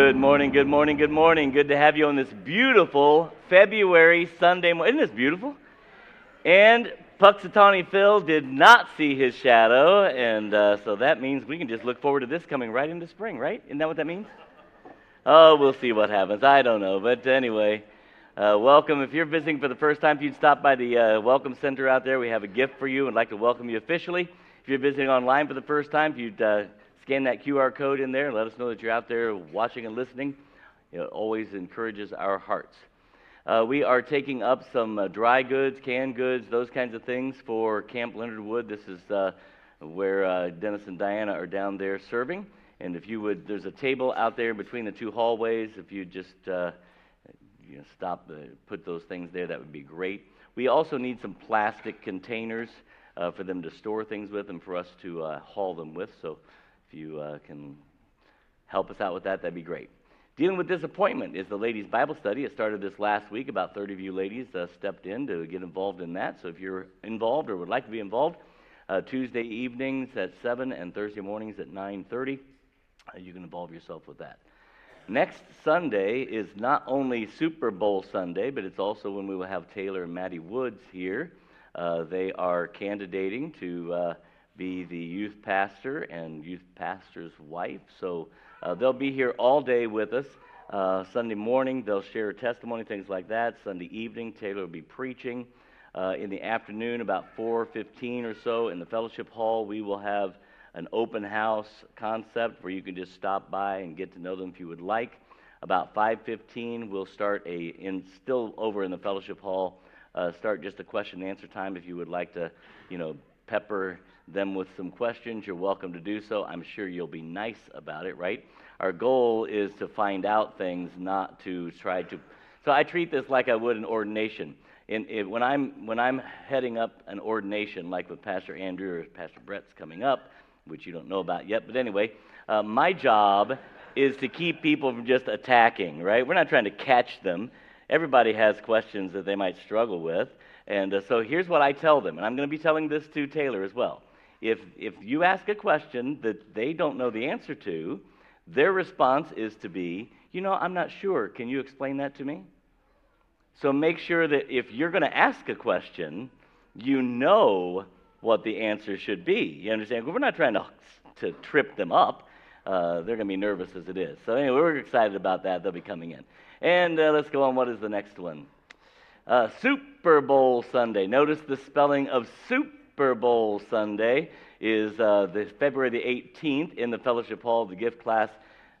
Good morning, good morning, good morning. Good to have you on this beautiful February Sunday morning. Isn't this beautiful? And Punxsutawney Phil did not see his shadow, and uh, so that means we can just look forward to this coming right into spring, right? Isn't that what that means? Oh, we'll see what happens. I don't know. But anyway, uh, welcome. If you're visiting for the first time, if you'd stop by the uh, Welcome Center out there, we have a gift for you and like to welcome you officially. If you're visiting online for the first time, if you'd uh, scan that QR code in there and let us know that you're out there watching and listening. It always encourages our hearts. Uh, we are taking up some uh, dry goods, canned goods, those kinds of things for Camp Leonard Wood. This is uh, where uh, Dennis and Diana are down there serving. And if you would, there's a table out there between the two hallways. If you just uh, you know, stop, put those things there, that would be great. We also need some plastic containers uh, for them to store things with and for us to haul them with. So if you uh, can help us out with that, that'd be great. Dealing with disappointment is the ladies' Bible study. It started this last week. About 30 of you ladies uh, stepped in to get involved in that. So if you're involved or would like to be involved, uh, Tuesday evenings at 7 and Thursday mornings at 9:30, uh, you can involve yourself with that. Next Sunday is not only Super Bowl Sunday, but it's also when we will have Taylor and Maddie Woods here. Uh, they are candidating to uh, be the youth pastor and youth pastor's wife. So uh, they'll be here all day with us. Uh, Sunday morning, they'll share a testimony, things like that. Sunday evening, Taylor will be preaching. Uh, in the afternoon, about 4:15 or so, in the fellowship hall, we will have an open house concept where you can just stop by and get to know them if you would like. About 5:15, we'll start a in still over in the fellowship hall. Uh, start just a question and answer time if you would like to, you know, pepper them with some questions, you're welcome to do so. I'm sure you'll be nice about it, right? Our goal is to find out things, not to try to. So I treat this like I would an ordination. In, in, when, I'm, when I'm heading up an ordination, like with Pastor Andrew or Pastor Brett's coming up, which you don't know about yet, but anyway, uh, my job is to keep people from just attacking, right? We're not trying to catch them. Everybody has questions that they might struggle with. And uh, so here's what I tell them, and I'm going to be telling this to Taylor as well if, if you ask a question that they don't know the answer to, their response is to be, You know, I'm not sure. Can you explain that to me? So make sure that if you're going to ask a question, you know what the answer should be. You understand? We're not trying to, to trip them up. Uh, they're going to be nervous as it is. So, anyway, we're excited about that. They'll be coming in. And uh, let's go on. What is the next one? Uh, Super Bowl Sunday. Notice the spelling of soup Super Bowl Sunday is uh, the February the 18th in the fellowship hall, the gift class.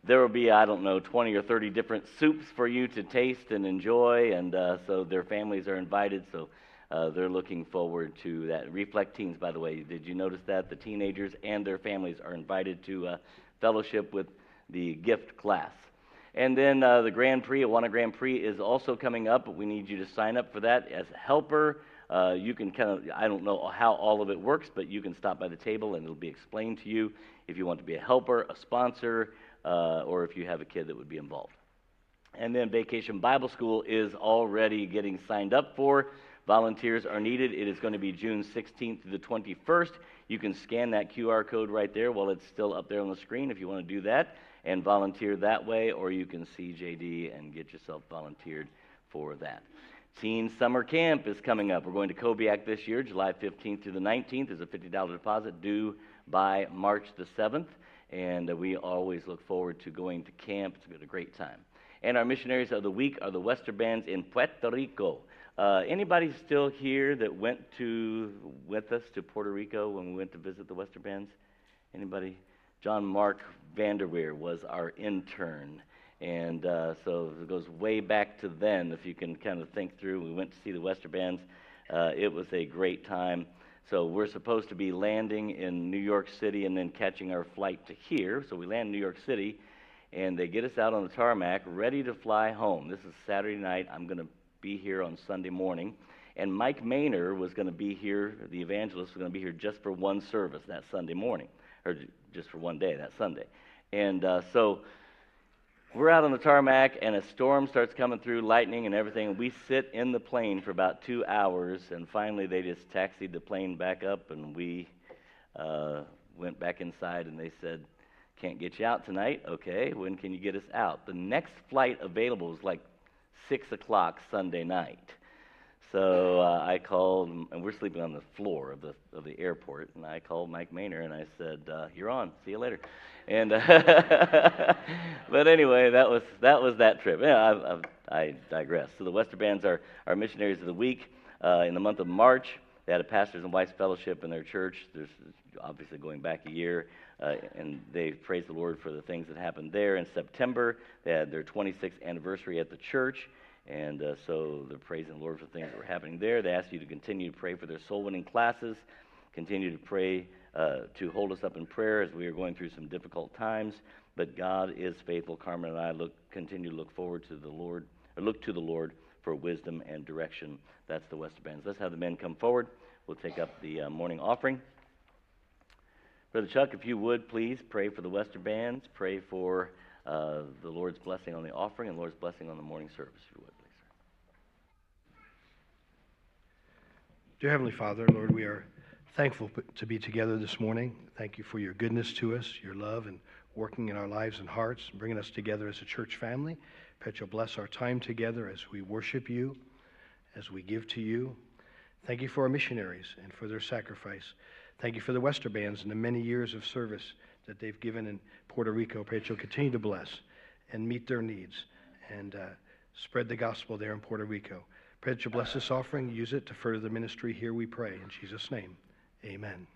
There will be, I don't know, 20 or 30 different soups for you to taste and enjoy, and uh, so their families are invited. So uh, they're looking forward to that. Reflect Teens, by the way, did you notice that? The teenagers and their families are invited to uh, fellowship with the gift class. And then uh, the Grand Prix, Awana Grand Prix, is also coming up, but we need you to sign up for that as helper uh, you can kind of, I don't know how all of it works, but you can stop by the table and it'll be explained to you if you want to be a helper, a sponsor, uh, or if you have a kid that would be involved. And then Vacation Bible School is already getting signed up for. Volunteers are needed. It is going to be June 16th to the 21st. You can scan that QR code right there while it's still up there on the screen if you want to do that and volunteer that way, or you can see JD and get yourself volunteered for that. Teen Summer Camp is coming up. We're going to Kobiak this year, July 15th through the 19th. There's a $50 deposit due by March the 7th, and we always look forward to going to camp. It's been a great time. And our missionaries of the week are the Western bands in Puerto Rico. Uh, anybody still here that went to with us to Puerto Rico when we went to visit the Western bands? Anybody? John Mark Vanderweer was our intern and uh, so it goes way back to then, if you can kind of think through. We went to see the Western Bands. Uh, it was a great time. So we're supposed to be landing in New York City and then catching our flight to here. So we land in New York City, and they get us out on the tarmac, ready to fly home. This is Saturday night. I'm going to be here on Sunday morning. And Mike Maynor was going to be here, the evangelist was going to be here just for one service that Sunday morning, or just for one day that Sunday. And uh, so we're out on the tarmac, and a storm starts coming through, lightning and everything. We sit in the plane for about two hours, and finally they just taxied the plane back up, and we uh, went back inside, and they said, Can't get you out tonight. Okay, when can you get us out? The next flight available is like 6 o'clock Sunday night. So uh, I called, and we're sleeping on the floor of the of the airport, and I called Mike Maynor and I said, uh, "You're on. See you later." And uh, but anyway, that was that was that trip. Yeah, I, I, I digress. So the Wester Bands are our missionaries of the week. Uh, in the month of March, they had a pastors and wives fellowship in their church. There's obviously going back a year, uh, and they praised the Lord for the things that happened there. In September, they had their 26th anniversary at the church. And uh, so they're praising the Lord for things that were happening there. They ask you to continue to pray for their soul winning classes, continue to pray uh, to hold us up in prayer as we are going through some difficult times. But God is faithful. Carmen and I look, continue to look forward to the Lord, or look to the Lord for wisdom and direction. That's the Wester Bands. Let's have the men come forward. We'll take up the uh, morning offering. Brother Chuck, if you would please pray for the Wester Bands, pray for uh, the Lord's blessing on the offering and Lord's blessing on the morning service, if you would, please. Dear Heavenly Father, Lord, we are thankful to be together this morning. Thank you for your goodness to us, your love, and working in our lives and hearts, bringing us together as a church family. Pray you'll bless our time together as we worship you, as we give to you. Thank you for our missionaries and for their sacrifice. Thank you for the Wester Bands and the many years of service that they've given in Puerto Rico. Pray that you'll continue to bless and meet their needs and uh, spread the gospel there in Puerto Rico. Pray that you'll bless this offering, use it to further the ministry here, we pray. In Jesus' name, amen.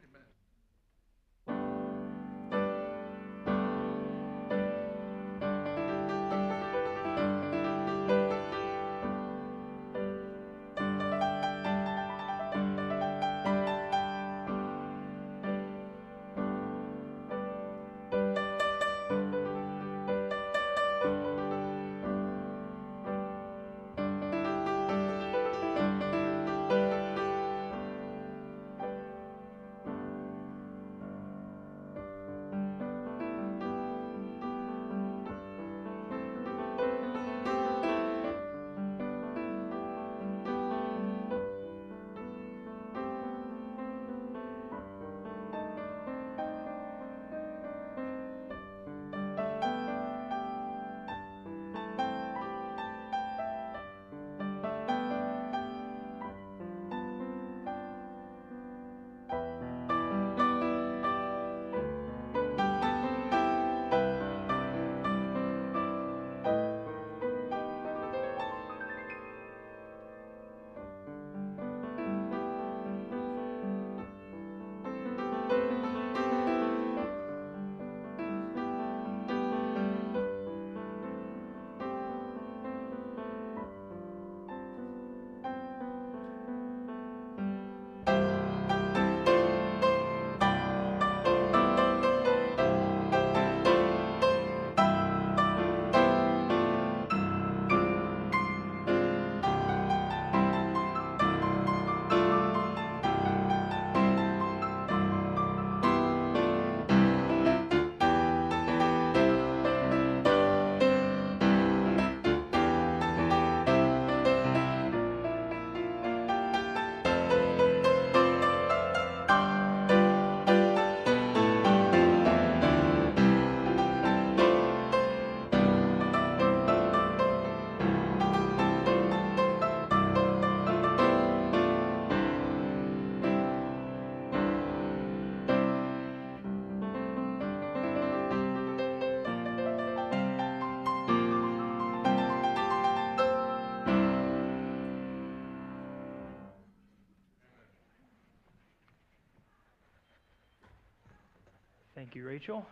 Rachel.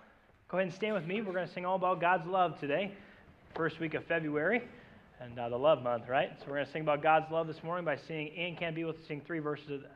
Go ahead and stand with me. We're going to sing all about God's love today, first week of February, and uh, the love month, right? So we're going to sing about God's love this morning by singing and Can't Be With sing three verses of this.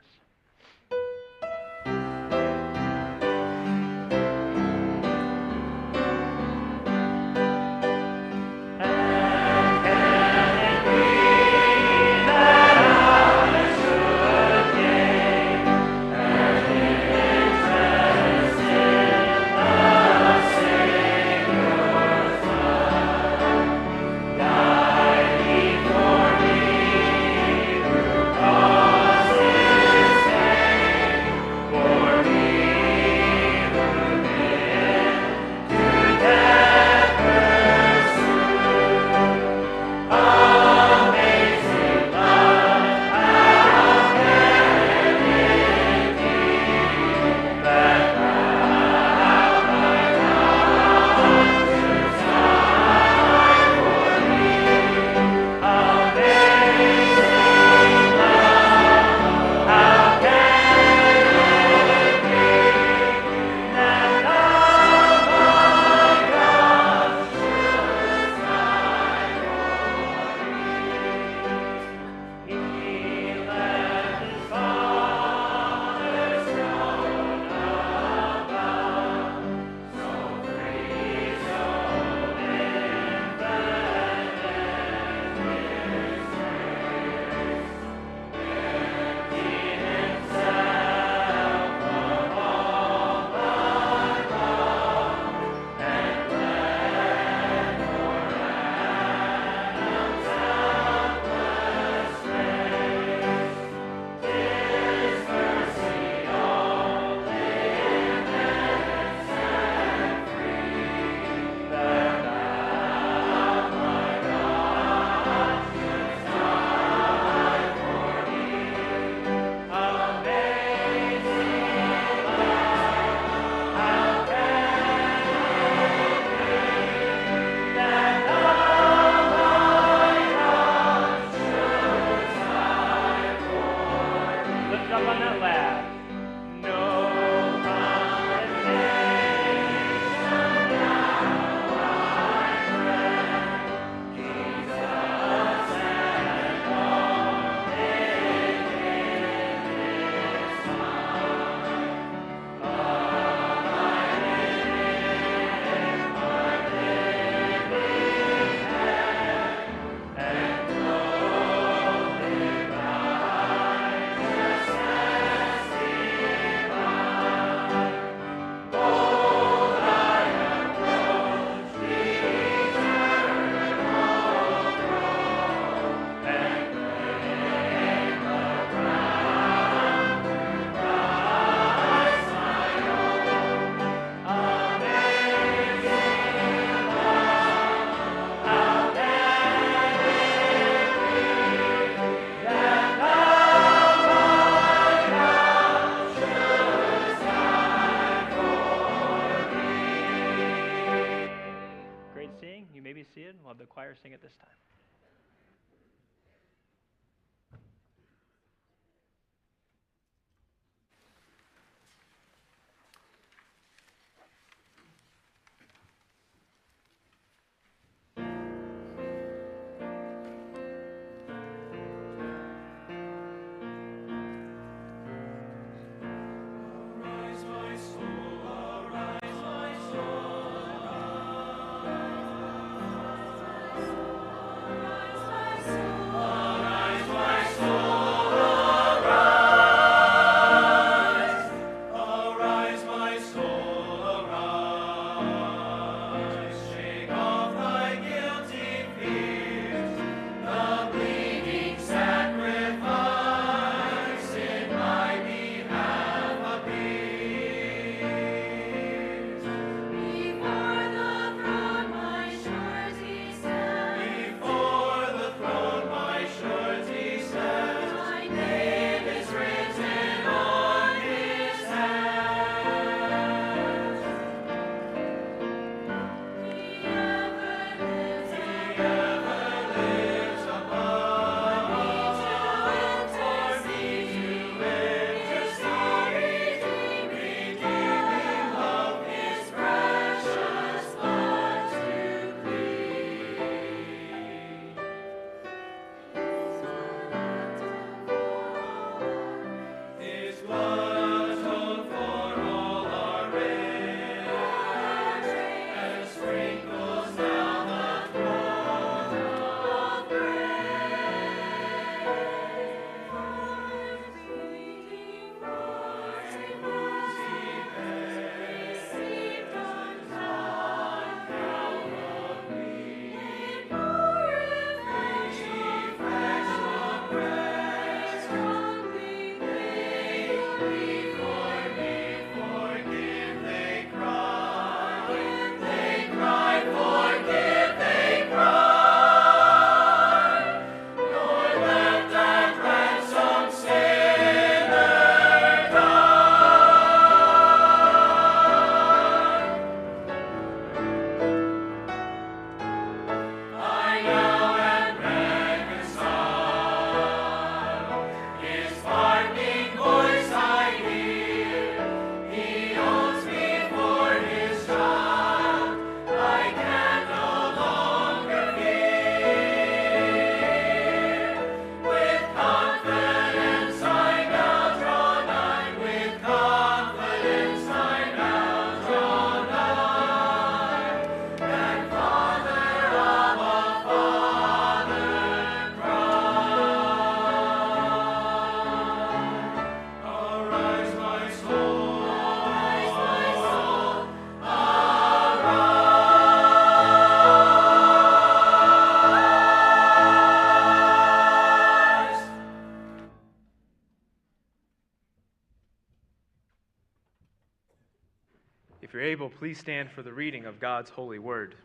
Please stand for the reading of God's holy word.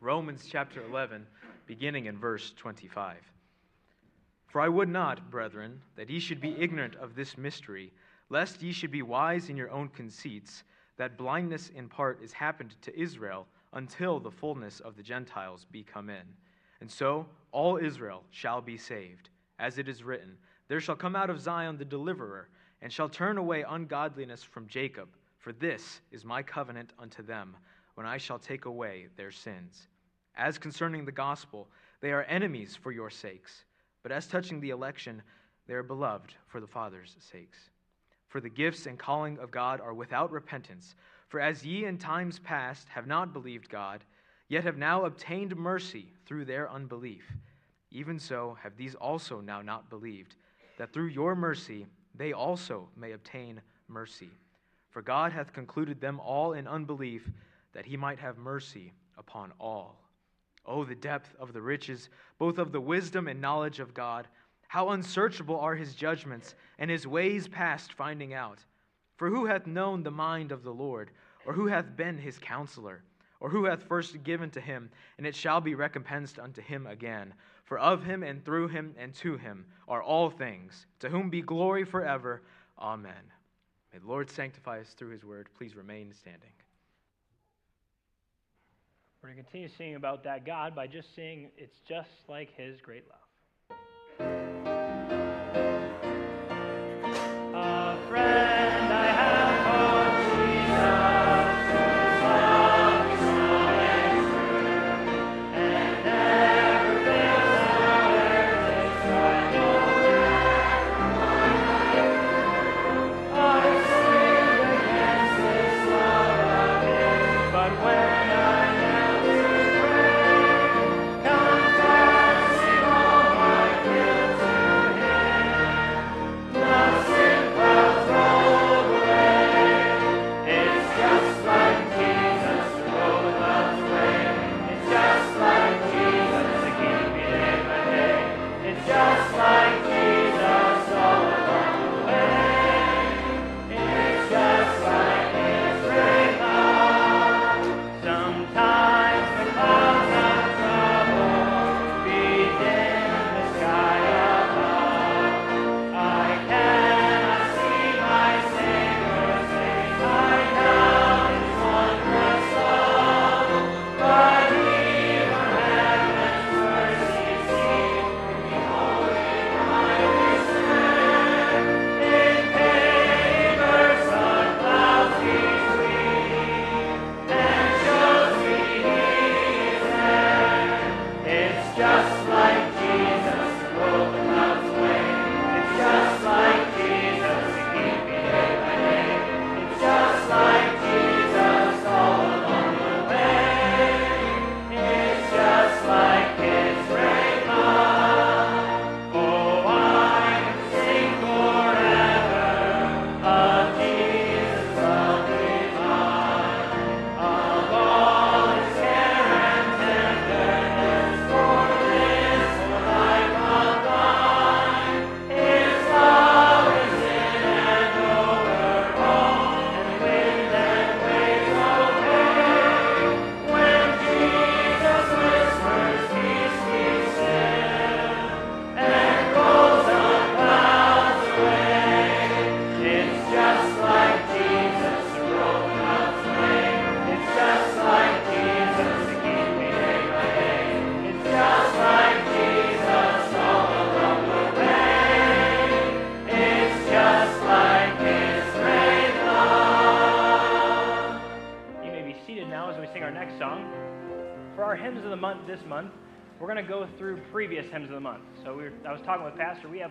Romans chapter 11, beginning in verse 25. For I would not, brethren, that ye should be ignorant of this mystery, lest ye should be wise in your own conceits, that blindness in part is happened to Israel until the fullness of the Gentiles be come in. And so all Israel shall be saved. As it is written, There shall come out of Zion the deliverer, and shall turn away ungodliness from Jacob. For this is my covenant unto them, when I shall take away their sins. As concerning the gospel, they are enemies for your sakes, but as touching the election, they are beloved for the Father's sakes. For the gifts and calling of God are without repentance. For as ye in times past have not believed God, yet have now obtained mercy through their unbelief, even so have these also now not believed, that through your mercy they also may obtain mercy. For God hath concluded them all in unbelief, that he might have mercy upon all. Oh, the depth of the riches, both of the wisdom and knowledge of God! How unsearchable are his judgments, and his ways past finding out! For who hath known the mind of the Lord, or who hath been his counselor? Or who hath first given to him, and it shall be recompensed unto him again? For of him, and through him, and to him are all things, to whom be glory forever. Amen. May the Lord sanctify us through his word. Please remain standing. We're going to continue singing about that God by just singing, It's Just Like His Great Love. Uh,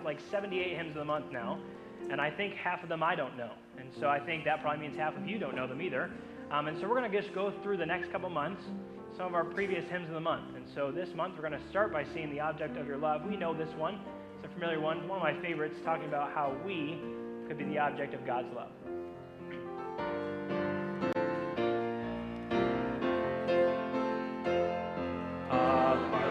like 78 hymns of the month now, and I think half of them I don't know. And so I think that probably means half of you don't know them either. Um, and so we're going to just go through the next couple months some of our previous hymns of the month. And so this month we're going to start by seeing the object of your love. We know this one, it's a familiar one, one of my favorites, talking about how we could be the object of God's love. our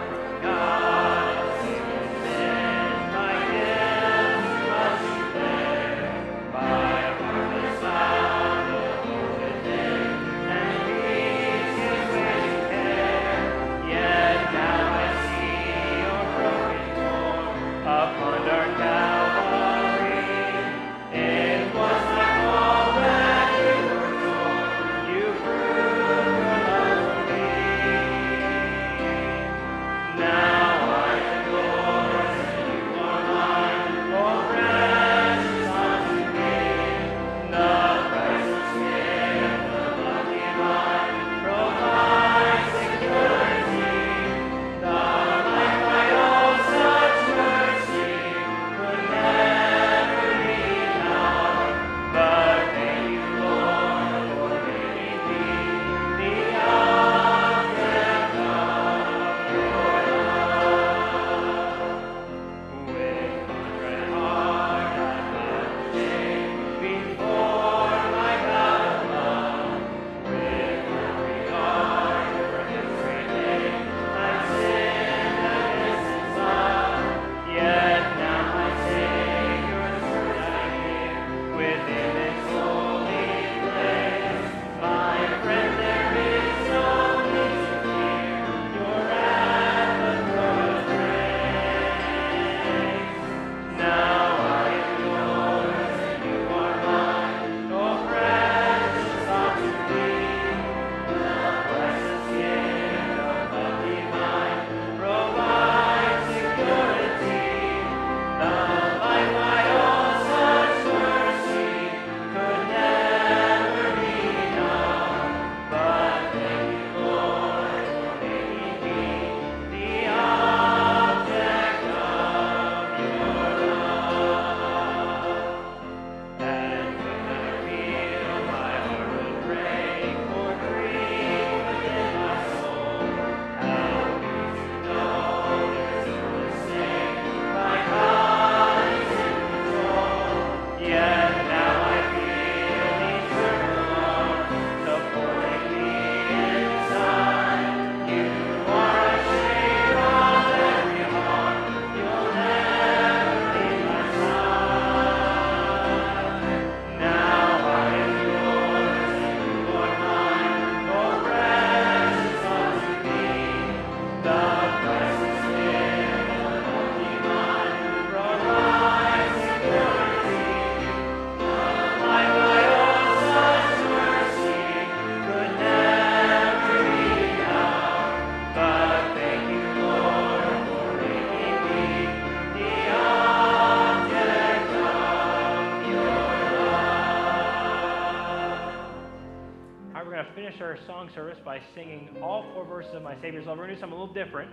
service by singing all four verses of My Savior's Love. We're going to do something a little different.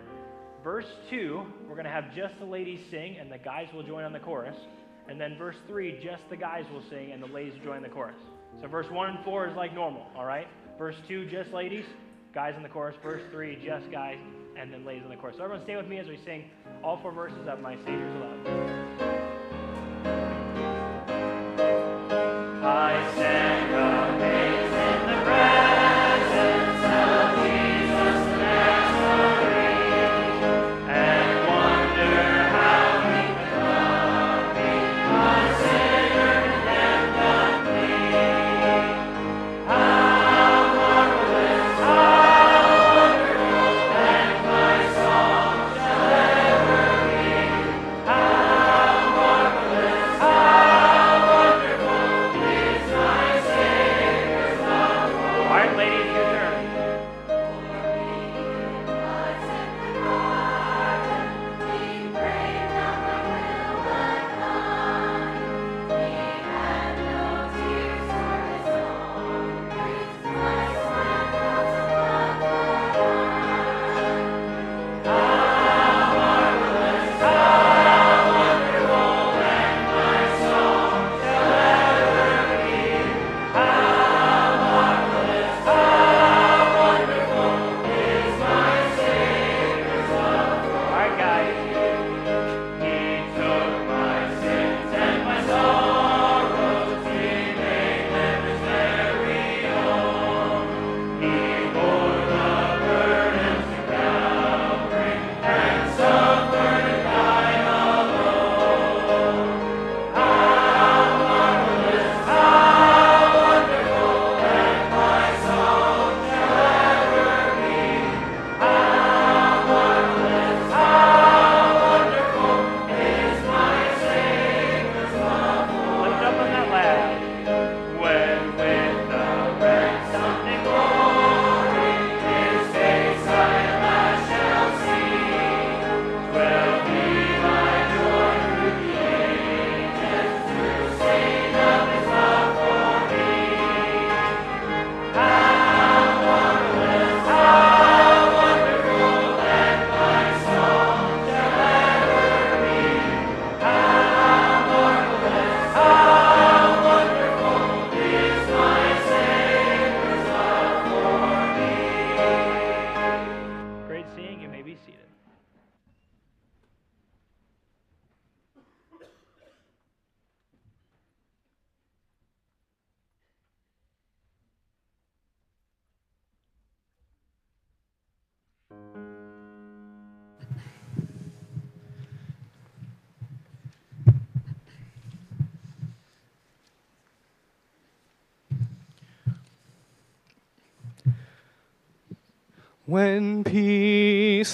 Verse 2, we're going to have just the ladies sing, and the guys will join on the chorus. And then verse 3, just the guys will sing, and the ladies will join the chorus. So verse 1 and 4 is like normal, all right? Verse 2, just ladies, guys in the chorus. Verse 3, just guys, and then ladies in the chorus. So everyone stay with me as we sing all four verses of My Savior's Love. I stand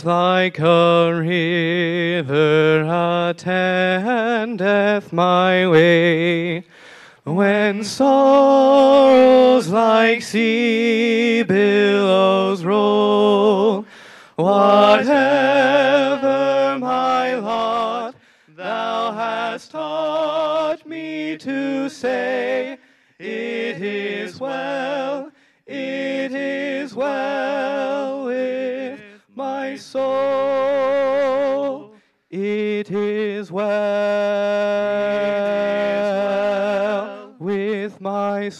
like a river attendeth my way, when sorrows like sea billows roll, whatever my lot, thou hast taught me to say, with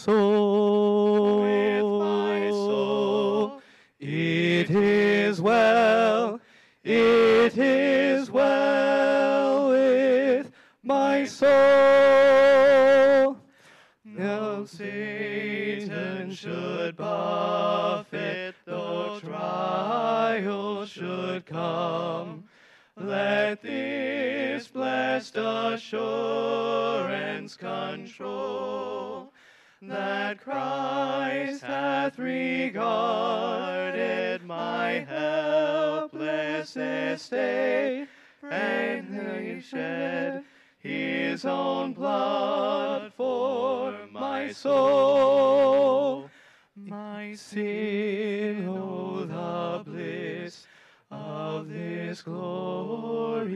he shed his own blood for my soul. My sin, oh, the bliss of this glorious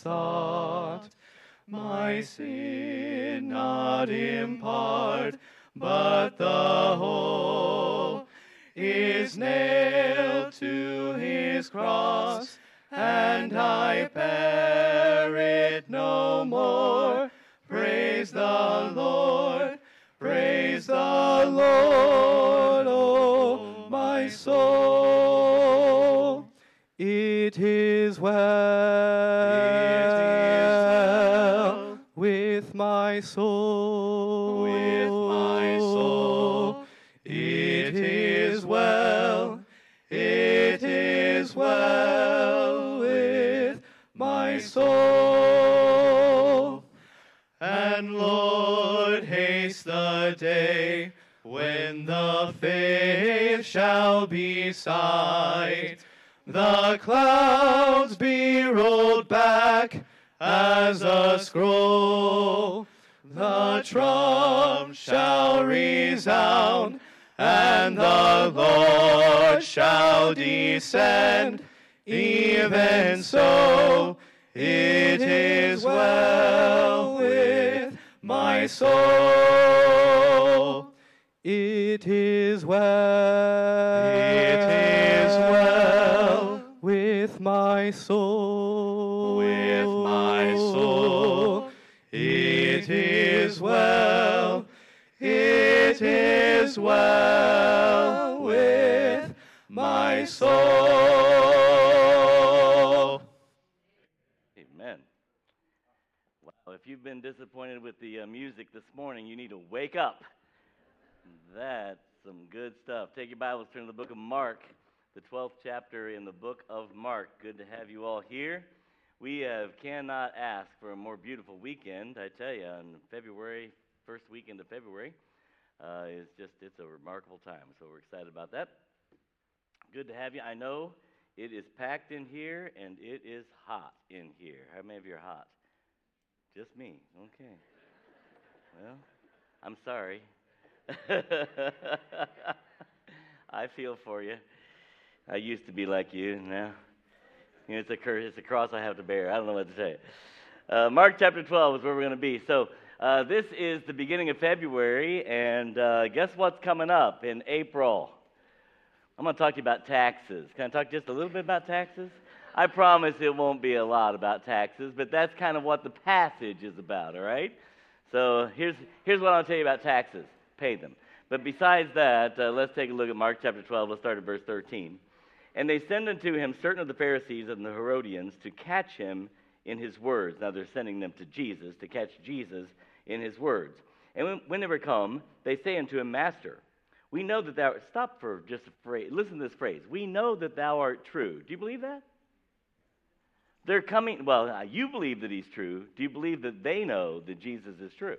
thought. My sin not in shall descend. Even so, it is well with my soul. It is well. It is well with my soul. With my soul. It is well. It is well soul. Amen. Wow, if you've been disappointed with the uh, music this morning, you need to wake up. That's some good stuff. Take your Bibles, turn to the book of Mark, the 12th chapter in the book of Mark. Good to have you all here. We uh, cannot ask for a more beautiful weekend, I tell you, in February, first weekend of February. Uh, it's just, it's a remarkable time, so we're excited about that. Good to have you. I know it is packed in here and it is hot in here. How many of you are hot? Just me. Okay. Well, I'm sorry. I feel for you. I used to be like you. Now, you know, it's a curse. It's a cross I have to bear. I don't know what to say. Uh, Mark chapter 12 is where we're going to be. So, uh, this is the beginning of February, and uh, guess what's coming up in April? I'm going to talk to you about taxes. Can I talk just a little bit about taxes? I promise it won't be a lot about taxes, but that's kind of what the passage is about, all right? So here's, here's what I'll tell you about taxes pay them. But besides that, uh, let's take a look at Mark chapter 12. Let's start at verse 13. And they send unto him certain of the Pharisees and the Herodians to catch him in his words. Now they're sending them to Jesus to catch Jesus in his words. And when, when they were come, they say unto him, Master, we know that thou stop for just a phrase. Listen to this phrase. We know that thou art true. Do you believe that? They're coming. Well, you believe that he's true. Do you believe that they know that Jesus is true?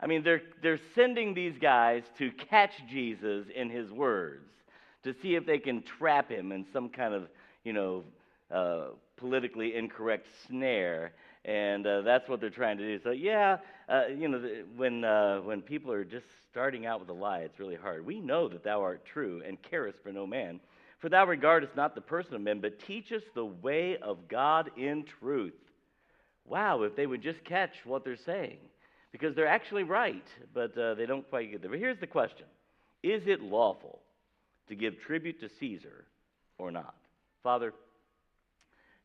I mean, they're they're sending these guys to catch Jesus in his words to see if they can trap him in some kind of you know uh, politically incorrect snare and uh, that's what they're trying to do. So yeah, uh, you know, the, when uh, when people are just starting out with a lie, it's really hard. We know that thou art true and carest for no man, for thou regardest not the person of men, but teachest the way of God in truth. Wow, if they would just catch what they're saying, because they're actually right, but uh, they don't quite get there. But here's the question: Is it lawful to give tribute to Caesar or not? Father.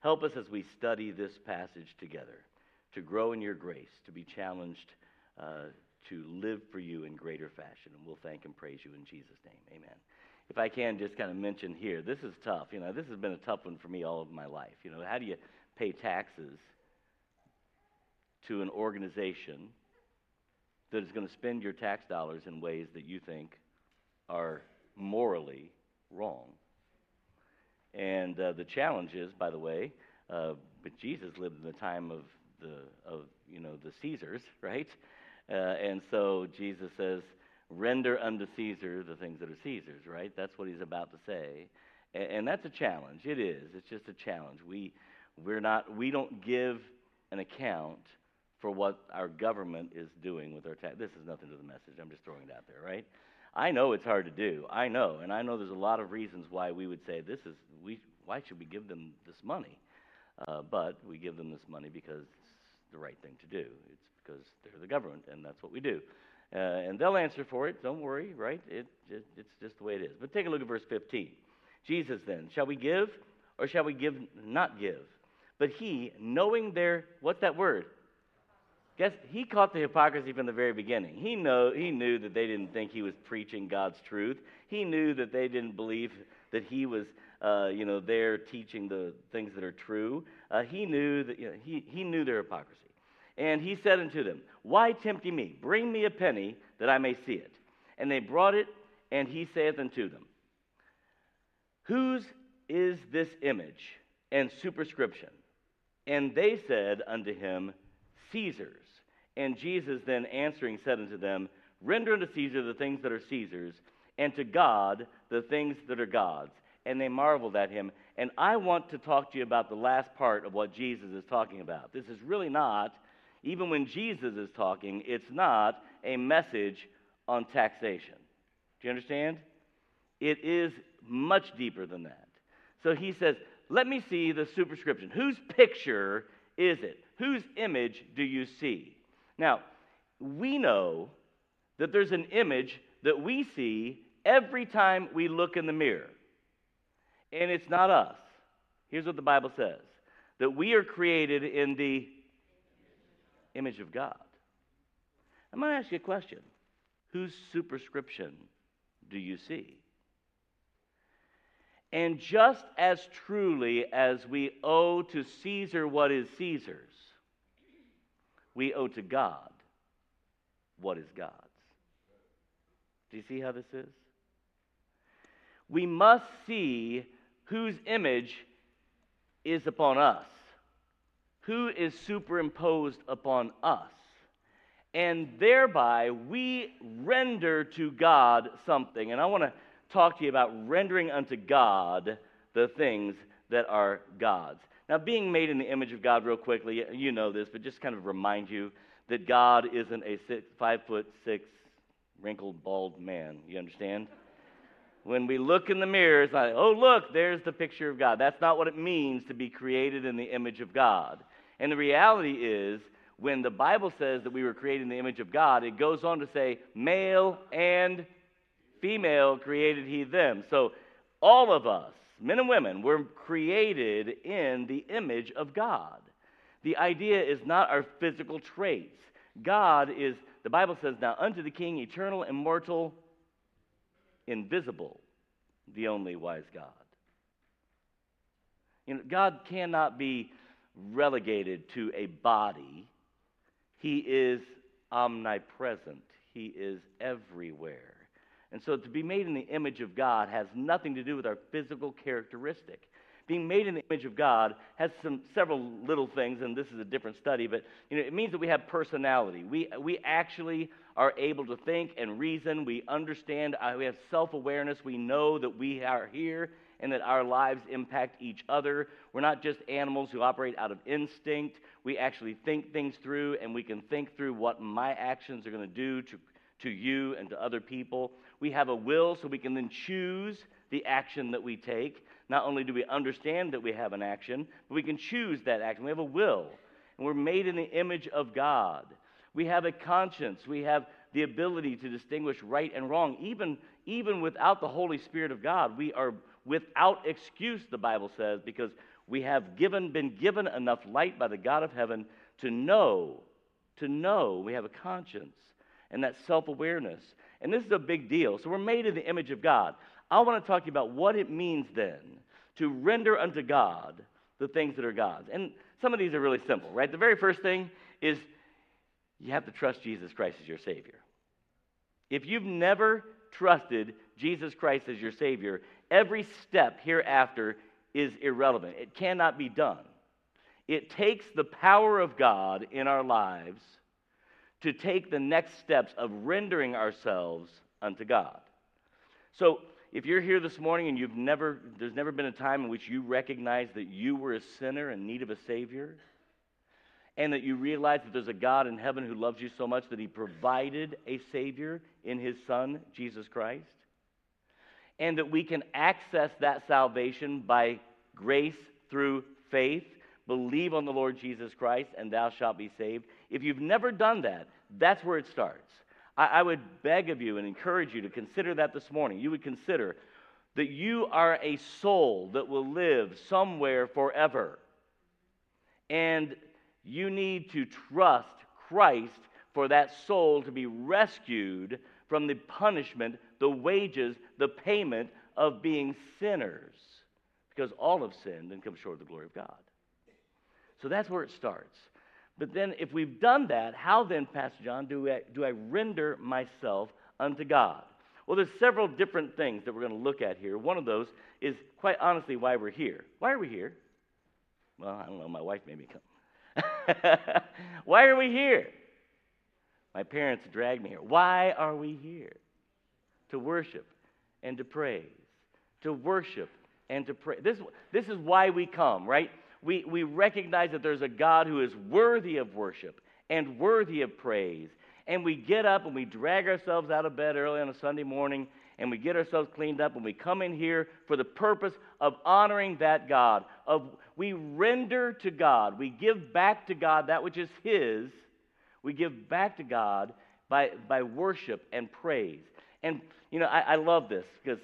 Help us as we study this passage together to grow in your grace, to be challenged uh, to live for you in greater fashion. And we'll thank and praise you in Jesus' name. Amen. If I can just kind of mention here, this is tough. You know, this has been a tough one for me all of my life. You know, how do you pay taxes to an organization that is going to spend your tax dollars in ways that you think are morally wrong? And uh, the challenge is, by the way, uh, but Jesus lived in the time of the of you know the Caesars, right? Uh, and so Jesus says, "Render unto Caesar the things that are Caesar's." Right? That's what he's about to say, and, and that's a challenge. It is. It's just a challenge. We we're not we don't give an account for what our government is doing with our tax. This is nothing to the message. I'm just throwing it out there, right? I know it's hard to do. I know, and I know there's a lot of reasons why we would say this is we. Why should we give them this money? Uh, but we give them this money because it's the right thing to do. It's because they're the government, and that's what we do. Uh, and they'll answer for it. Don't worry, right? It, it, it's just the way it is. But take a look at verse 15. Jesus then, shall we give or shall we give not give? But he, knowing their, what's that word? Guess he caught the hypocrisy from the very beginning. He know he knew that they didn't think he was preaching God's truth. He knew that they didn't believe that he was, uh, you know, there teaching the things that are true. Uh, he knew that you know, he he knew their hypocrisy, and he said unto them, Why tempt ye me? Bring me a penny that I may see it. And they brought it, and he saith unto them, Whose is this image and superscription? And they said unto him, Caesar's. And Jesus then answering said unto them, Render unto Caesar the things that are Caesar's, and to God the things that are God's. And they marveled at him. And I want to talk to you about the last part of what Jesus is talking about. This is really not, even when Jesus is talking, it's not a message on taxation. Do you understand? It is much deeper than that. So he says, Let me see the superscription. Whose picture is it? Whose image do you see? Now, we know that there's an image that we see every time we look in the mirror. And it's not us. Here's what the Bible says that we are created in the image of God. I'm going to ask you a question Whose superscription do you see? And just as truly as we owe to Caesar what is Caesar's, we owe to God what is God's. Do you see how this is? We must see whose image is upon us, who is superimposed upon us. And thereby we render to God something. And I want to talk to you about rendering unto God the things that are God's. Now, being made in the image of God, real quickly, you know this, but just kind of remind you that God isn't a six, five foot six, wrinkled, bald man. You understand? When we look in the mirror, it's like, oh, look, there's the picture of God. That's not what it means to be created in the image of God. And the reality is, when the Bible says that we were created in the image of God, it goes on to say, male and female created he them. So all of us, men and women, were created in the image of God. The idea is not our physical traits. God is, the Bible says, now unto the King, eternal, immortal, invisible, the only wise God. You know, God cannot be relegated to a body. He is omnipresent. He is everywhere. And so to be made in the image of God has nothing to do with our physical characteristic. Being made in the image of God has some several little things, and this is a different study, but you know, it means that we have personality. We, we actually are able to think and reason. We understand, uh, we have self awareness. We know that we are here and that our lives impact each other. We're not just animals who operate out of instinct. We actually think things through, and we can think through what my actions are going to do to, to you and to other people. We have a will, so we can then choose the action that we take. Not only do we understand that we have an action, but we can choose that action. We have a will, and we're made in the image of God. We have a conscience. We have the ability to distinguish right and wrong. Even, even without the Holy Spirit of God, we are without excuse, the Bible says, because we have given, been given enough light by the God of heaven to know, to know we have a conscience and that self awareness. And this is a big deal. So we're made in the image of God. I want to talk to you about what it means then to render unto God the things that are God's. And some of these are really simple, right? The very first thing is you have to trust Jesus Christ as your Savior. If you've never trusted Jesus Christ as your Savior, every step hereafter is irrelevant. It cannot be done. It takes the power of God in our lives to take the next steps of rendering ourselves unto God. So, if you're here this morning and you've never, there's never been a time in which you recognize that you were a sinner in need of a Savior, and that you realize that there's a God in heaven who loves you so much that He provided a Savior in His Son, Jesus Christ, and that we can access that salvation by grace through faith, believe on the Lord Jesus Christ, and thou shalt be saved. If you've never done that, that's where it starts. I, I would beg of you and encourage you to consider that this morning. You would consider that you are a soul that will live somewhere forever. And you need to trust Christ for that soul to be rescued from the punishment, the wages, the payment of being sinners. Because all have sinned and come short of the glory of God. So that's where it starts. But then, if we've done that, how then, Pastor John, do I, do I render myself unto God? Well, there's several different things that we're going to look at here. One of those is, quite honestly, why we're here. Why are we here? Well, I don't know. My wife made me come. why are we here? My parents dragged me here. Why are we here? To worship and to praise. To worship and to pray. This, this is why we come, right? We, we recognize that there's a God who is worthy of worship and worthy of praise. And we get up and we drag ourselves out of bed early on a Sunday morning and we get ourselves cleaned up and we come in here for the purpose of honoring that God. Of we render to God, we give back to God that which is His. We give back to God by, by worship and praise. And you know, I, I love this because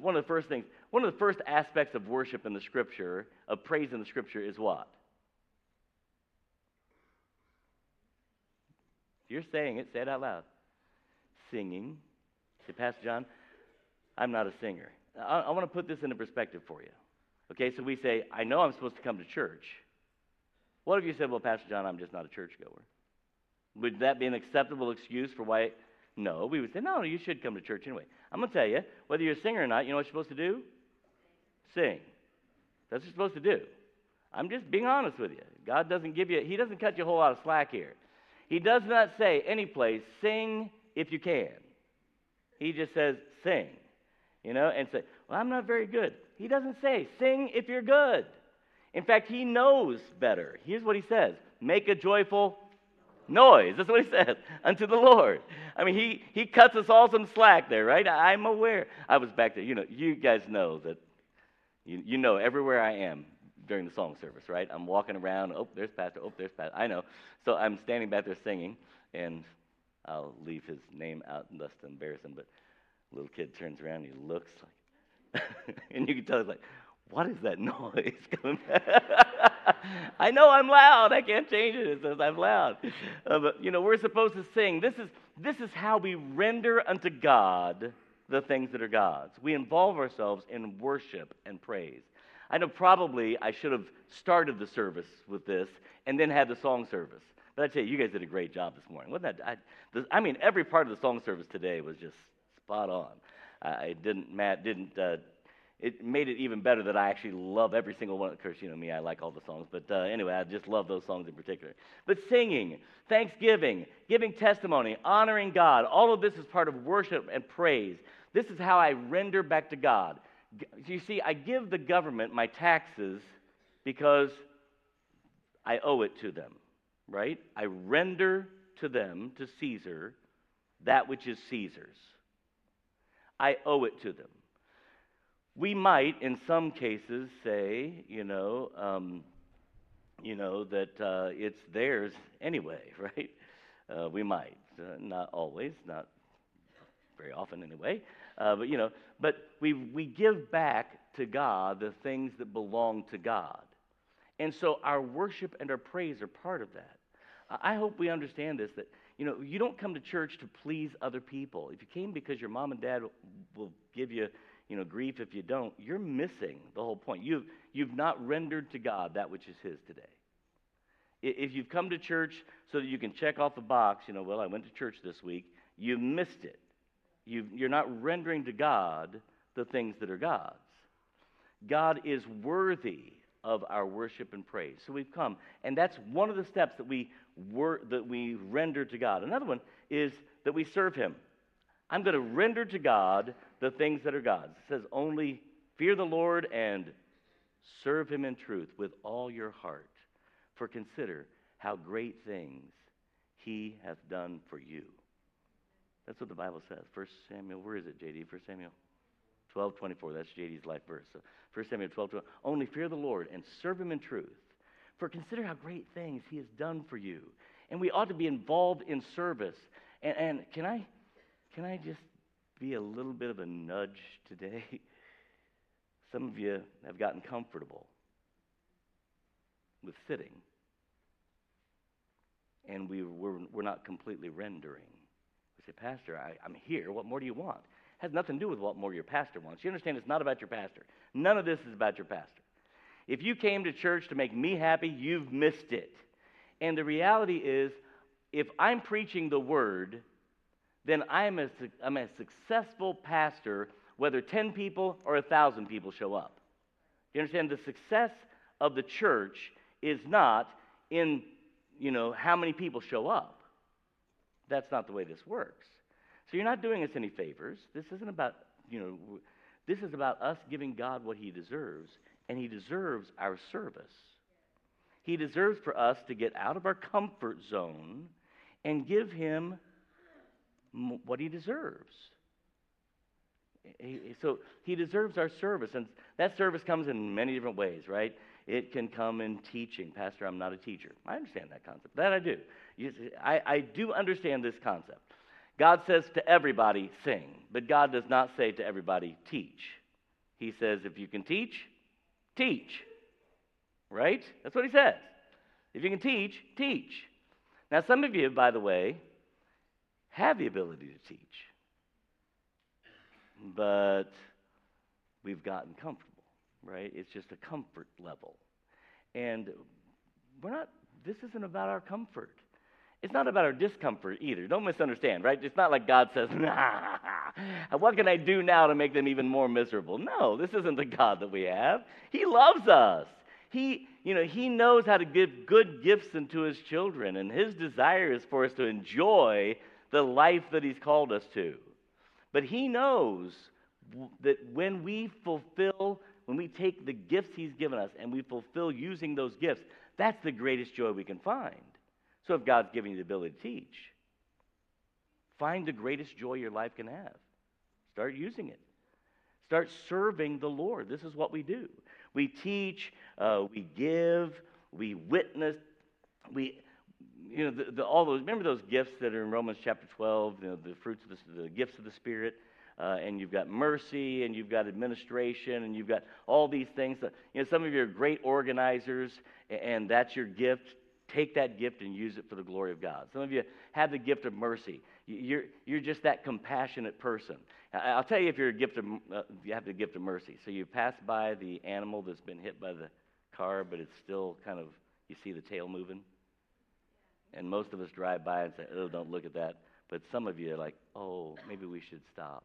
one of the first things one of the first aspects of worship in the scripture, of praise in the scripture, is what? You're saying it, say it out loud. Singing. Say, Pastor John, I'm not a singer. I, I want to put this into perspective for you. Okay, so we say, I know I'm supposed to come to church. What if you said, Well, Pastor John, I'm just not a churchgoer? Would that be an acceptable excuse for why? No, we would say, No, you should come to church anyway. I'm going to tell you, whether you're a singer or not, you know what you're supposed to do? Sing. That's what you're supposed to do. I'm just being honest with you. God doesn't give you, He doesn't cut you a whole lot of slack here. He does not say any place, sing if you can. He just says, sing. You know, and say, well, I'm not very good. He doesn't say, sing if you're good. In fact, he knows better. Here's what he says make a joyful noise. That's what he says unto the Lord. I mean, he, he cuts us all some slack there, right? I'm aware. I was back there. You know, you guys know that you, you know, everywhere I am during the song service, right? I'm walking around. Oh, there's Pastor. Oh, there's Pastor. I know. So I'm standing back there singing, and I'll leave his name out less to embarrass him. But little kid turns around, and he looks like, and you can tell he's like, "What is that noise coming?" I know I'm loud. I can't change it. It says I'm loud. Uh, but you know, we're supposed to sing. This is this is how we render unto God the things that are God's. We involve ourselves in worship and praise. I know probably I should have started the service with this and then had the song service. But I tell you, you guys did a great job this morning. Wasn't that? I, I mean, every part of the song service today was just spot on. I didn't, Matt didn't. Uh, it made it even better that I actually love every single one. Of course, you know me, I like all the songs. But uh, anyway, I just love those songs in particular. But singing, thanksgiving, giving testimony, honoring God, all of this is part of worship and praise. This is how I render back to God. You see, I give the government my taxes because I owe it to them, right? I render to them, to Caesar, that which is Caesar's. I owe it to them. We might, in some cases, say, you know, um, you know that uh, it's theirs anyway, right? Uh, we might, uh, not always, not very often anyway. Uh, but, you know, but we, we give back to God the things that belong to God. And so our worship and our praise are part of that. I hope we understand this that, you know, you don't come to church to please other people. If you came because your mom and dad will give you, you know, grief if you don't, you're missing the whole point. You've, you've not rendered to God that which is His today. If you've come to church so that you can check off a box, you know, well, I went to church this week, you've missed it you are not rendering to God the things that are God's. God is worthy of our worship and praise. So we've come, and that's one of the steps that we wor- that we render to God. Another one is that we serve Him. I'm going to render to God the things that are God's. It says only fear the Lord and serve Him in truth with all your heart. For consider how great things He hath done for you. That's what the Bible says. First Samuel, where is it, JD? First Samuel 12, 24. That's JD's life verse. So First Samuel 12, 12. Only fear the Lord and serve him in truth. For consider how great things he has done for you. And we ought to be involved in service. And, and can I can I just be a little bit of a nudge today? Some of you have gotten comfortable with sitting, and we, we're, we're not completely rendering. Say, Pastor, I, I'm here. What more do you want? It has nothing to do with what more your pastor wants. You understand it's not about your pastor. None of this is about your pastor. If you came to church to make me happy, you've missed it. And the reality is, if I'm preaching the word, then I'm a, I'm a successful pastor, whether 10 people or 1,000 people show up. Do You understand? The success of the church is not in, you know, how many people show up. That's not the way this works. So you're not doing us any favors. This isn't about, you know, this is about us giving God what he deserves, and he deserves our service. He deserves for us to get out of our comfort zone and give him what he deserves. So he deserves our service, and that service comes in many different ways, right? It can come in teaching. Pastor, I'm not a teacher. I understand that concept. That I do. I, I do understand this concept. God says to everybody, sing, but God does not say to everybody, teach. He says, if you can teach, teach. Right? That's what he says. If you can teach, teach. Now, some of you, by the way, have the ability to teach, but we've gotten comfortable, right? It's just a comfort level. And we're not, this isn't about our comfort. It's not about our discomfort either. Don't misunderstand, right? It's not like God says, nah, what can I do now to make them even more miserable? No, this isn't the God that we have. He loves us. He, you know, he knows how to give good gifts into his children, and his desire is for us to enjoy the life that he's called us to. But he knows that when we fulfill, when we take the gifts he's given us and we fulfill using those gifts, that's the greatest joy we can find. So if God's giving you the ability to teach, find the greatest joy your life can have. Start using it. Start serving the Lord. This is what we do. We teach, uh, we give, we witness, we you know, the, the, all those, remember those gifts that are in Romans chapter 12, you know, the fruits of the, the gifts of the Spirit? Uh, and you've got mercy, and you've got administration, and you've got all these things. That, you know, some of you are great organizers, and that's your gift. Take that gift and use it for the glory of God. Some of you have the gift of mercy. You're, you're just that compassionate person. I'll tell you if you're a gift of, uh, you have the gift of mercy. So you pass by the animal that's been hit by the car, but it's still kind of, you see the tail moving. And most of us drive by and say, oh, don't look at that. But some of you are like, oh, maybe we should stop.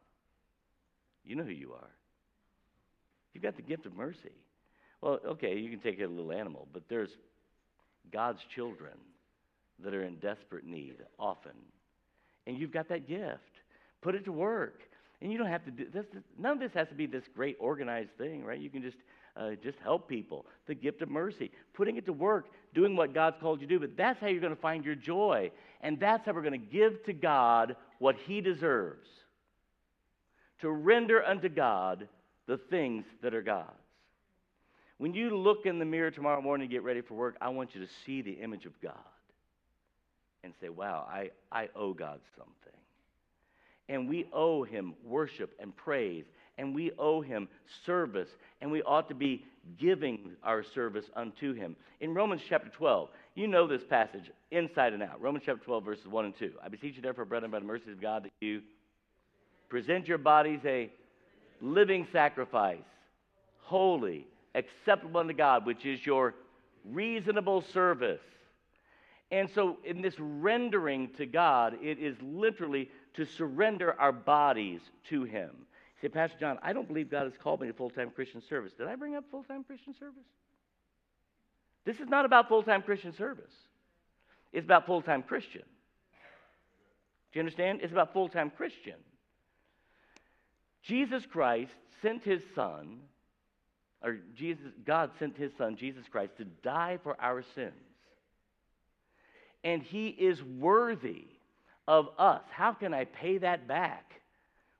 You know who you are. You've got the gift of mercy. Well, okay, you can take care of a little animal, but there's God's children that are in desperate need often. And you've got that gift. Put it to work. And you don't have to do this. None of this has to be this great organized thing, right? You can just uh, just help people. The gift of mercy, putting it to work, doing what God's called you to do. But that's how you're going to find your joy. And that's how we're going to give to God what He deserves to render unto God the things that are God's. When you look in the mirror tomorrow morning to get ready for work, I want you to see the image of God and say, wow, I, I owe God something. And we owe Him worship and praise and we owe him service, and we ought to be giving our service unto him. In Romans chapter 12, you know this passage inside and out. Romans chapter 12, verses 1 and 2. I beseech you, therefore, brethren, by the mercies of God, that you present your bodies a living sacrifice, holy, acceptable unto God, which is your reasonable service. And so, in this rendering to God, it is literally to surrender our bodies to Him say, Pastor John, I don't believe God has called me to full time Christian service. Did I bring up full time Christian service? This is not about full time Christian service, it's about full time Christian. Do you understand? It's about full time Christian. Jesus Christ sent his son, or Jesus, God sent his son, Jesus Christ, to die for our sins. And he is worthy of us. How can I pay that back?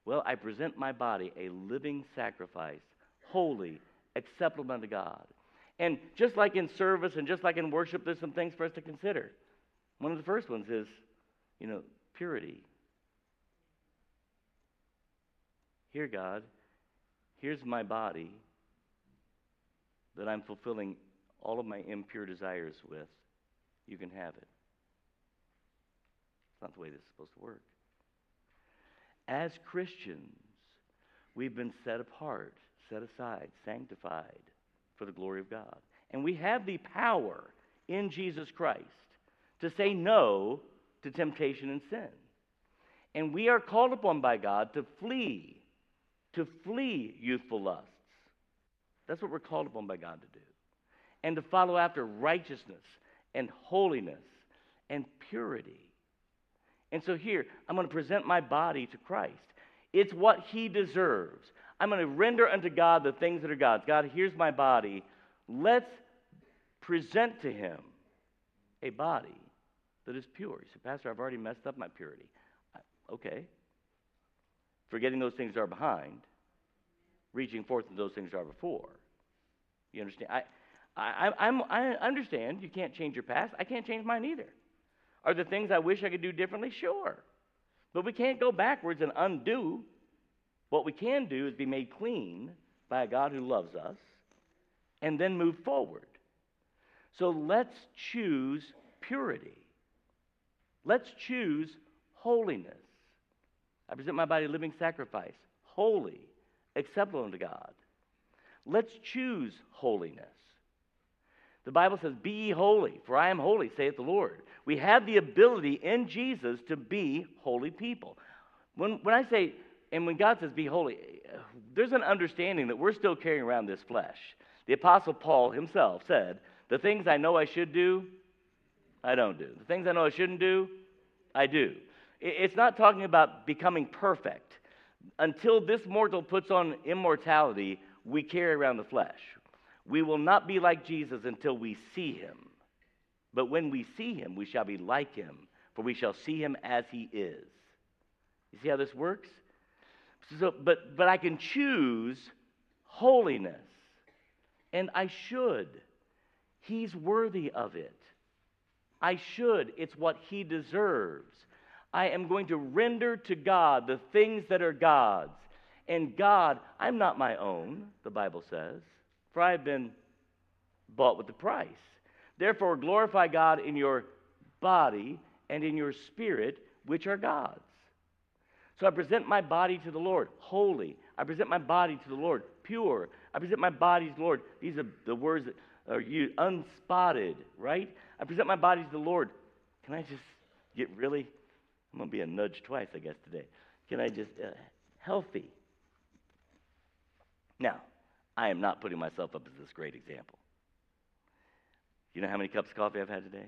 Well, I present my body a living sacrifice, holy, acceptable unto God. And just like in service and just like in worship, there's some things for us to consider. One of the first ones is, you know, purity. Here, God, here's my body that I'm fulfilling all of my impure desires with. You can have it. It's not the way this is supposed to work. As Christians, we've been set apart, set aside, sanctified for the glory of God. And we have the power in Jesus Christ to say no to temptation and sin. And we are called upon by God to flee, to flee youthful lusts. That's what we're called upon by God to do. And to follow after righteousness and holiness and purity. And so here, I'm going to present my body to Christ. It's what he deserves. I'm going to render unto God the things that are God's. God, here's my body. Let's present to him a body that is pure. You say, Pastor, I've already messed up my purity. Okay. Forgetting those things are behind, reaching forth to those things are before. You understand? I, I, I'm, I understand you can't change your past. I can't change mine either. Are there things I wish I could do differently? Sure. But we can't go backwards and undo. What we can do is be made clean by a God who loves us and then move forward. So let's choose purity. Let's choose holiness. I present my body a living sacrifice, holy, acceptable unto God. Let's choose holiness. The Bible says, Be ye holy, for I am holy, saith the Lord. We have the ability in Jesus to be holy people. When, when I say, and when God says be holy, there's an understanding that we're still carrying around this flesh. The Apostle Paul himself said, The things I know I should do, I don't do. The things I know I shouldn't do, I do. It's not talking about becoming perfect. Until this mortal puts on immortality, we carry around the flesh. We will not be like Jesus until we see him. But when we see him, we shall be like him, for we shall see him as he is. You see how this works? So, but, but I can choose holiness, and I should. He's worthy of it. I should. It's what he deserves. I am going to render to God the things that are God's. And God, I'm not my own, the Bible says, for I have been bought with the price. Therefore, glorify God in your body and in your spirit, which are God's. So I present my body to the Lord, holy. I present my body to the Lord, pure. I present my body to the Lord. These are the words that are used, unspotted, right? I present my body to the Lord. Can I just get really, I'm going to be a nudge twice, I guess, today. Can I just, uh, healthy. Now, I am not putting myself up as this great example. You know how many cups of coffee I've had today?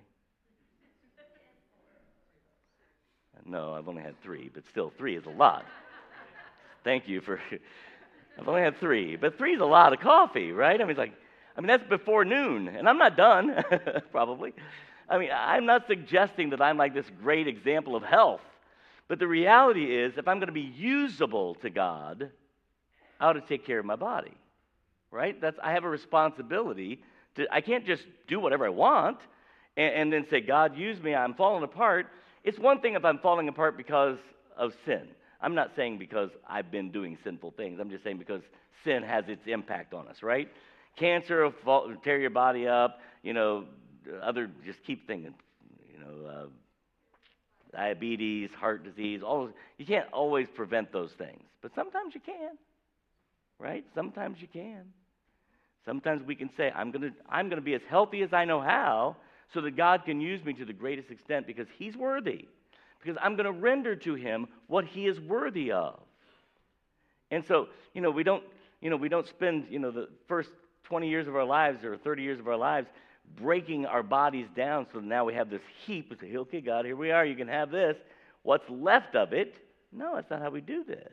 No, I've only had three, but still, three is a lot. Thank you for. I've only had three, but three is a lot of coffee, right? I mean, like, I mean, that's before noon, and I'm not done, probably. I mean, I'm not suggesting that I'm like this great example of health, but the reality is, if I'm going to be usable to God, I ought to take care of my body, right? That's I have a responsibility to, I can't just do whatever I want and, and then say, God, use me, I'm falling apart. It's one thing if I'm falling apart because of sin. I'm not saying because I've been doing sinful things. I'm just saying because sin has its impact on us, right? Cancer will fall, tear your body up. You know, other just keep thinking. You know, uh, diabetes, heart disease. All you can't always prevent those things, but sometimes you can, right? Sometimes you can. Sometimes we can say, I'm going to I'm going to be as healthy as I know how so that God can use me to the greatest extent because He's worthy. Because I'm going to render to Him what He is worthy of. And so, you know, we don't, you know, we don't spend, you know, the first 20 years of our lives or 30 years of our lives breaking our bodies down so now we have this heap. We say, okay, God, here we are. You can have this. What's left of it? No, that's not how we do this.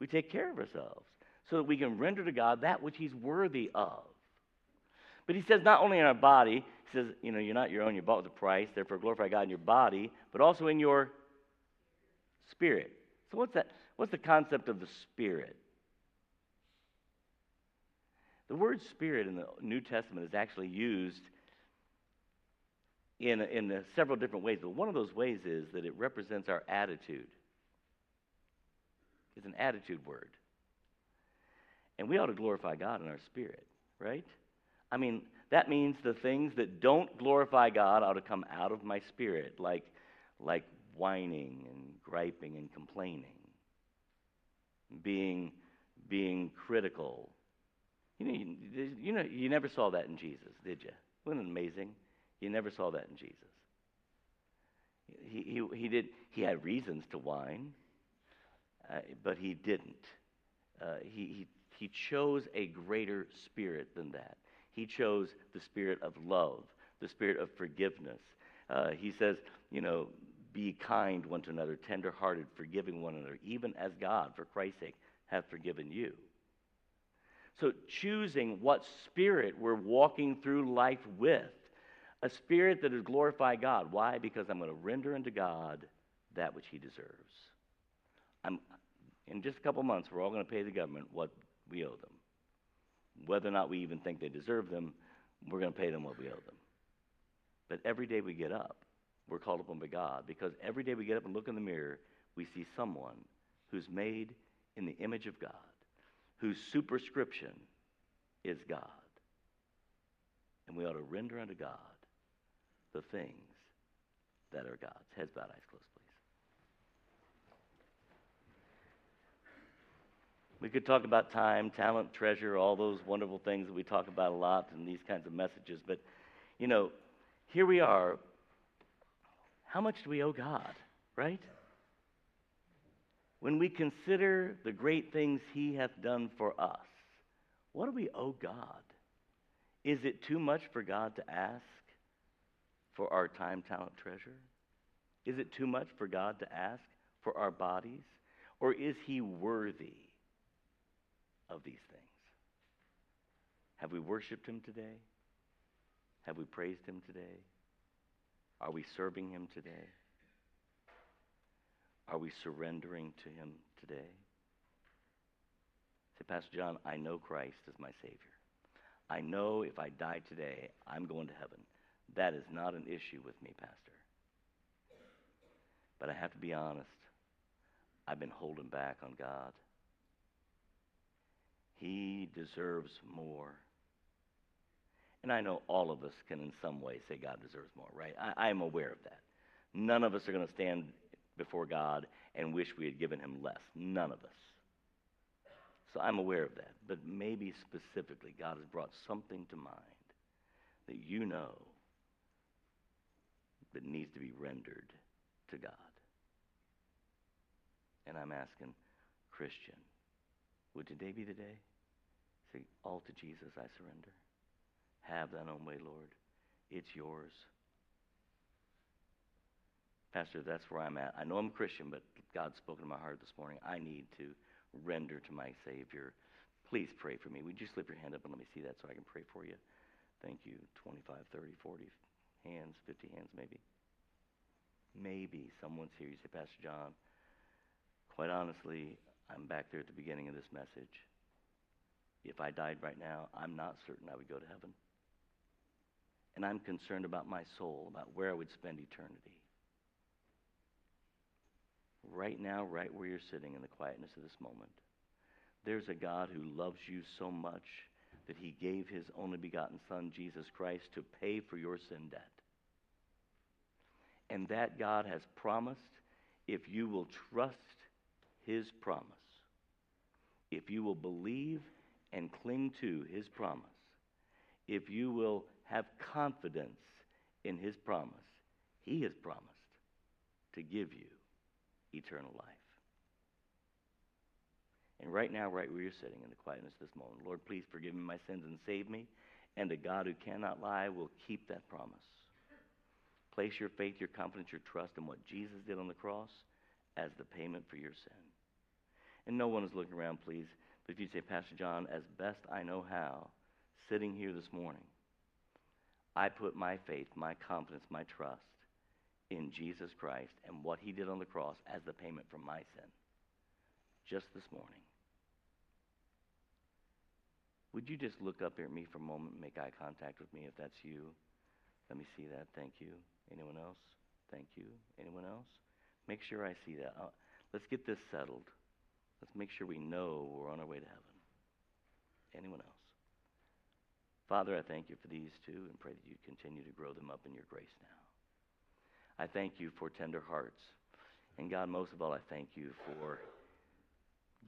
We take care of ourselves so that we can render to God that which He's worthy of. But He says not only in our body, He says, you know, you're not your own, you're bought with a price, therefore glorify God in your body, but also in your spirit. So what's that? What's the concept of the spirit? The word spirit in the New Testament is actually used in, in several different ways, but one of those ways is that it represents our attitude. It's an attitude word. And we ought to glorify God in our spirit, right? I mean, that means the things that don't glorify God ought to come out of my spirit, like, like whining and griping and complaining, being, being critical. You know, you, you know, you never saw that in Jesus, did you? Wasn't it amazing? You never saw that in Jesus. He, he, he, did, he had reasons to whine, uh, but he didn't. Uh, he, he, he chose a greater spirit than that. He chose the spirit of love, the spirit of forgiveness. Uh, he says, you know, be kind one to another, tenderhearted, forgiving one another, even as God, for Christ's sake, hath forgiven you. So, choosing what spirit we're walking through life with, a spirit that is glorify God. Why? Because I'm going to render unto God that which He deserves. I'm, in just a couple months, we're all going to pay the government what we owe them. Whether or not we even think they deserve them, we're going to pay them what we owe them. But every day we get up, we're called upon by God because every day we get up and look in the mirror, we see someone who's made in the image of God, whose superscription is God. And we ought to render unto God the things that are God's. Heads bowed, eyes closed, please. We could talk about time, talent, treasure, all those wonderful things that we talk about a lot in these kinds of messages. But, you know, here we are. How much do we owe God, right? When we consider the great things He hath done for us, what do we owe God? Is it too much for God to ask for our time, talent, treasure? Is it too much for God to ask for our bodies? Or is He worthy of these things? Have we worshiped Him today? Have we praised Him today? Are we serving Him today? Are we surrendering to Him today? Say, Pastor John, I know Christ as my Savior. I know if I die today, I'm going to heaven. That is not an issue with me, Pastor. But I have to be honest. I've been holding back on God. He deserves more. And I know all of us can, in some way, say God deserves more, right? I, am aware of that. None of us are going to stand before God and wish we had given him less. None of us. So I'm aware of that. But maybe specifically, God has brought something to mind that you know that needs to be rendered to God. And I'm asking, Christian, would today be the day? Say, all to Jesus I surrender. Have thine own way, Lord. It's yours. Pastor, that's where I'm at. I know I'm Christian, but God's spoken to my heart this morning. I need to render to my Savior. Please pray for me. Would you slip your hand up and let me see that so I can pray for you? Thank you. 25, 30, 40 hands, 50 hands maybe. Maybe someone's here. You say, Pastor John, quite honestly, I'm back there at the beginning of this message. If I died right now, I'm not certain I would go to heaven. And I'm concerned about my soul, about where I would spend eternity. Right now, right where you're sitting in the quietness of this moment, there's a God who loves you so much that he gave his only begotten Son, Jesus Christ, to pay for your sin debt. And that God has promised if you will trust his promise, if you will believe and cling to his promise, if you will have confidence in his promise, he has promised to give you eternal life. And right now, right where you're sitting in the quietness of this moment, Lord, please forgive me my sins and save me. And the God who cannot lie will keep that promise. Place your faith, your confidence, your trust in what Jesus did on the cross as the payment for your sin. And no one is looking around, please. But if you say, Pastor John, as best I know how, sitting here this morning, I put my faith, my confidence, my trust in Jesus Christ and what he did on the cross as the payment for my sin. Just this morning. Would you just look up here at me for a moment make eye contact with me if that's you? Let me see that. Thank you. Anyone else? Thank you. Anyone else? Make sure I see that. Uh, let's get this settled. Let's make sure we know we're on our way to heaven. Anyone else? Father, I thank you for these two and pray that you continue to grow them up in your grace now. I thank you for tender hearts. And God, most of all, I thank you for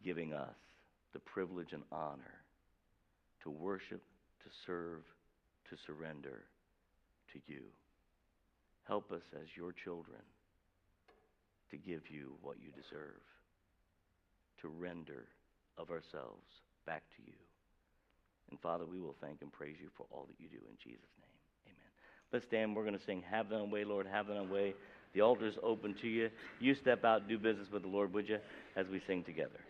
giving us the privilege and honor to worship, to serve, to surrender to you. Help us as your children to give you what you deserve, to render of ourselves back to you. And Father, we will thank and praise you for all that you do in Jesus' name. Amen. Let's stand. We're going to sing Have Thine Way, Lord, Have Thine Way. The altar is open to you. You step out do business with the Lord, would you, as we sing together.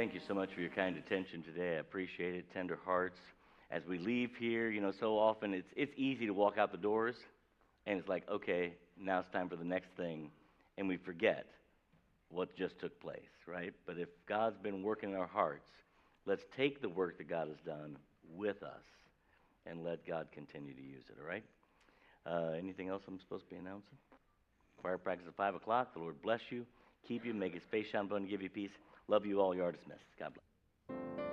Thank you so much for your kind attention today. I appreciate it. Tender hearts. As we leave here, you know, so often it's, it's easy to walk out the doors and it's like, okay, now it's time for the next thing. And we forget what just took place, right? But if God's been working in our hearts, let's take the work that God has done with us and let God continue to use it, all right? Uh, anything else I'm supposed to be announcing? Fire practice at 5 o'clock. The Lord bless you, keep you, make his face shine upon you, give you peace. Love you all. You are dismissed. God bless.